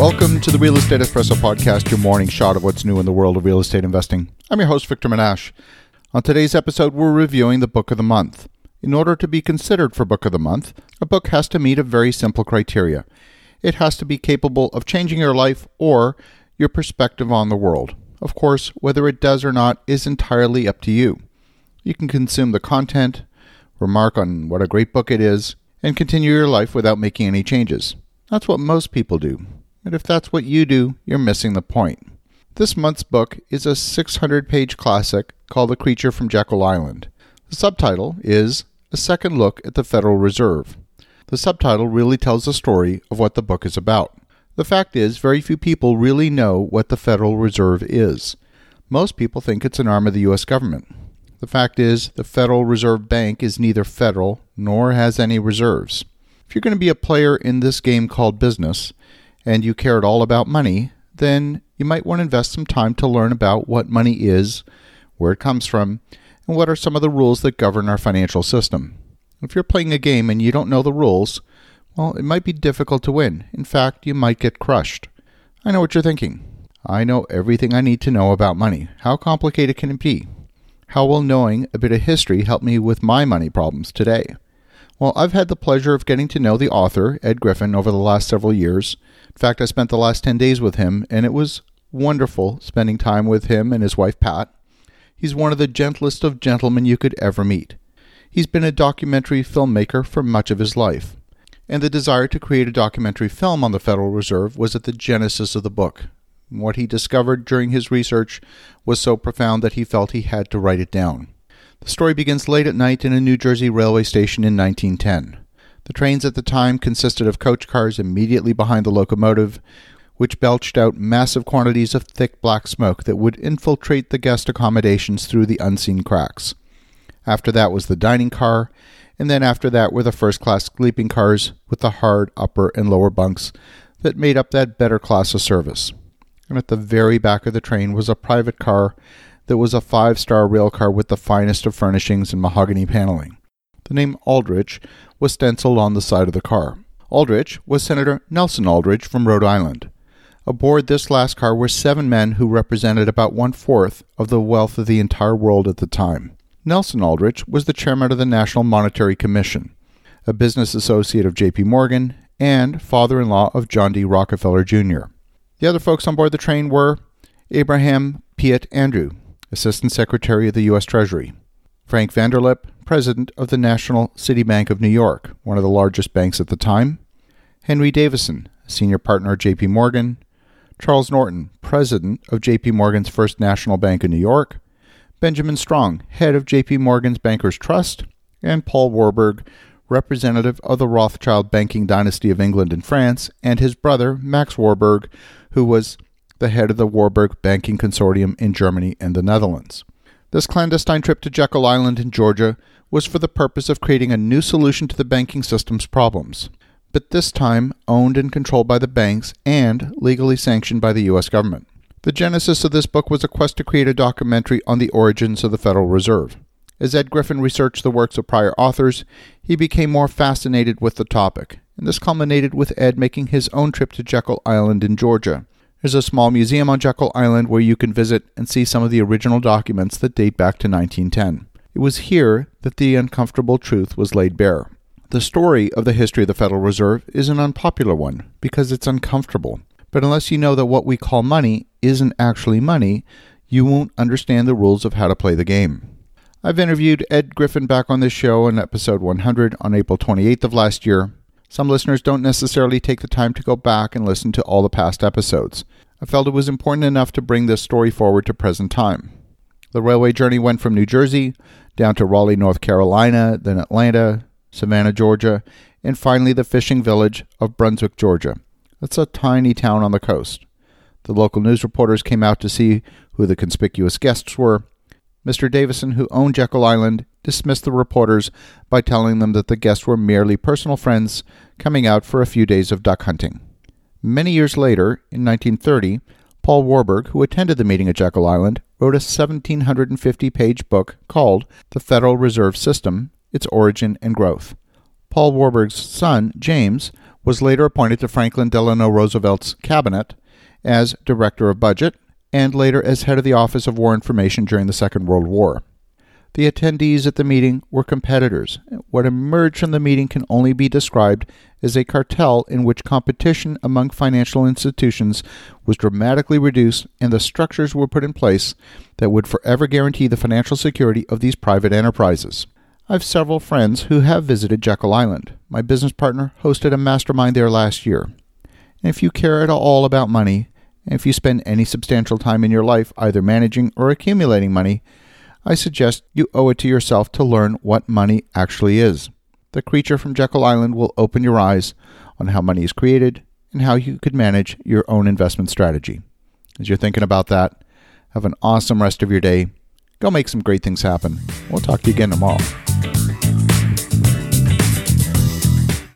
Welcome to the Real Estate Espresso Podcast, your morning shot of what's new in the world of real estate investing. I'm your host, Victor Menasce. On today's episode, we're reviewing the book of the month. In order to be considered for book of the month, a book has to meet a very simple criteria. It has to be capable of changing your life or your perspective on the world. Of course, whether it does or not is entirely up to you. You can consume the content, remark on what a great book it is, and continue your life without making any changes. That's what most people do. And if that's what you do, you're missing the point. This month's book is a 600 page classic called The Creature from Jekyll Island. The subtitle is A Second Look at the Federal Reserve. The subtitle really tells the story of what the book is about. The fact is, very few people really know what the Federal Reserve is. Most people think it's an arm of the U.S. government. The fact is, the Federal Reserve Bank is neither federal nor has any reserves. If you're going to be a player in this game called business, and you care at all about money, then you might want to invest some time to learn about what money is, where it comes from, and what are some of the rules that govern our financial system. If you're playing a game and you don't know the rules, well, it might be difficult to win. In fact, you might get crushed. I know what you're thinking. I know everything I need to know about money. How complicated can it be? How will knowing a bit of history help me with my money problems today? Well, I've had the pleasure of getting to know the author, Ed Griffin, over the last several years. In fact, I spent the last 10 days with him, and it was wonderful spending time with him and his wife, Pat. He's one of the gentlest of gentlemen you could ever meet. He's been a documentary filmmaker for much of his life, and the desire to create a documentary film on the Federal Reserve was at the genesis of the book. What he discovered during his research was so profound that he felt he had to write it down. The story begins late at night in a New Jersey railway station in 1910. The trains at the time consisted of coach cars immediately behind the locomotive, which belched out massive quantities of thick black smoke that would infiltrate the guest accommodations through the unseen cracks. After that was the dining car, and then after that were the first class sleeping cars with the hard upper and lower bunks that made up that better class of service and at the very back of the train was a private car that was a five star rail car with the finest of furnishings and mahogany paneling. The name Aldrich was stenciled on the side of the car. Aldrich was Senator Nelson Aldrich from Rhode Island. Aboard this last car were seven men who represented about one fourth of the wealth of the entire world at the time. Nelson Aldrich was the chairman of the National Monetary Commission, a business associate of J.P. Morgan, and father in law of John D. Rockefeller Jr. The other folks on board the train were Abraham Piatt Andrew, Assistant Secretary of the U.S. Treasury, Frank Vanderlip, President of the National City Bank of New York, one of the largest banks at the time, Henry Davison, Senior Partner at J.P. Morgan, Charles Norton, President of J.P. Morgan's First National Bank of New York, Benjamin Strong, Head of J.P. Morgan's Bankers Trust, and Paul Warburg, representative of the Rothschild banking dynasty of England and France, and his brother, Max Warburg, who was the head of the Warburg Banking Consortium in Germany and the Netherlands. This clandestine trip to Jekyll Island in Georgia was for the purpose of creating a new solution to the banking system's problems, but this time owned and controlled by the banks and legally sanctioned by the U.S. government. The genesis of this book was a quest to create a documentary on the origins of the Federal Reserve. As Ed Griffin researched the works of prior authors, he became more fascinated with the topic, and this culminated with Ed making his own trip to Jekyll Island in Georgia. There's a small museum on Jekyll Island where you can visit and see some of the original documents that date back to 1910. It was here that the uncomfortable truth was laid bare. The story of the history of the Federal Reserve is an unpopular one because it's uncomfortable. But unless you know that what we call money isn't actually money, you won't understand the rules of how to play the game. I've interviewed Ed Griffin back on this show in episode 100 on April 28th of last year. Some listeners don't necessarily take the time to go back and listen to all the past episodes. I felt it was important enough to bring this story forward to present time. The railway journey went from New Jersey down to Raleigh, North Carolina, then Atlanta, Savannah, Georgia, and finally the fishing village of Brunswick, Georgia. That's a tiny town on the coast. The local news reporters came out to see who the conspicuous guests were, Mr. Davison, who owned Jekyll Island, dismissed the reporters by telling them that the guests were merely personal friends coming out for a few days of duck hunting. Many years later, in 1930, Paul Warburg, who attended the meeting at Jekyll Island, wrote a 1750 page book called The Federal Reserve System Its Origin and Growth. Paul Warburg's son, James, was later appointed to Franklin Delano Roosevelt's cabinet as Director of Budget and later as head of the Office of War Information during the Second World War. The attendees at the meeting were competitors. What emerged from the meeting can only be described as a cartel in which competition among financial institutions was dramatically reduced and the structures were put in place that would forever guarantee the financial security of these private enterprises. I have several friends who have visited Jekyll Island. My business partner hosted a mastermind there last year. And if you care at all about money, and if you spend any substantial time in your life either managing or accumulating money, I suggest you owe it to yourself to learn what money actually is. The creature from Jekyll Island will open your eyes on how money is created and how you could manage your own investment strategy. As you're thinking about that, have an awesome rest of your day. Go make some great things happen. We'll talk to you again tomorrow.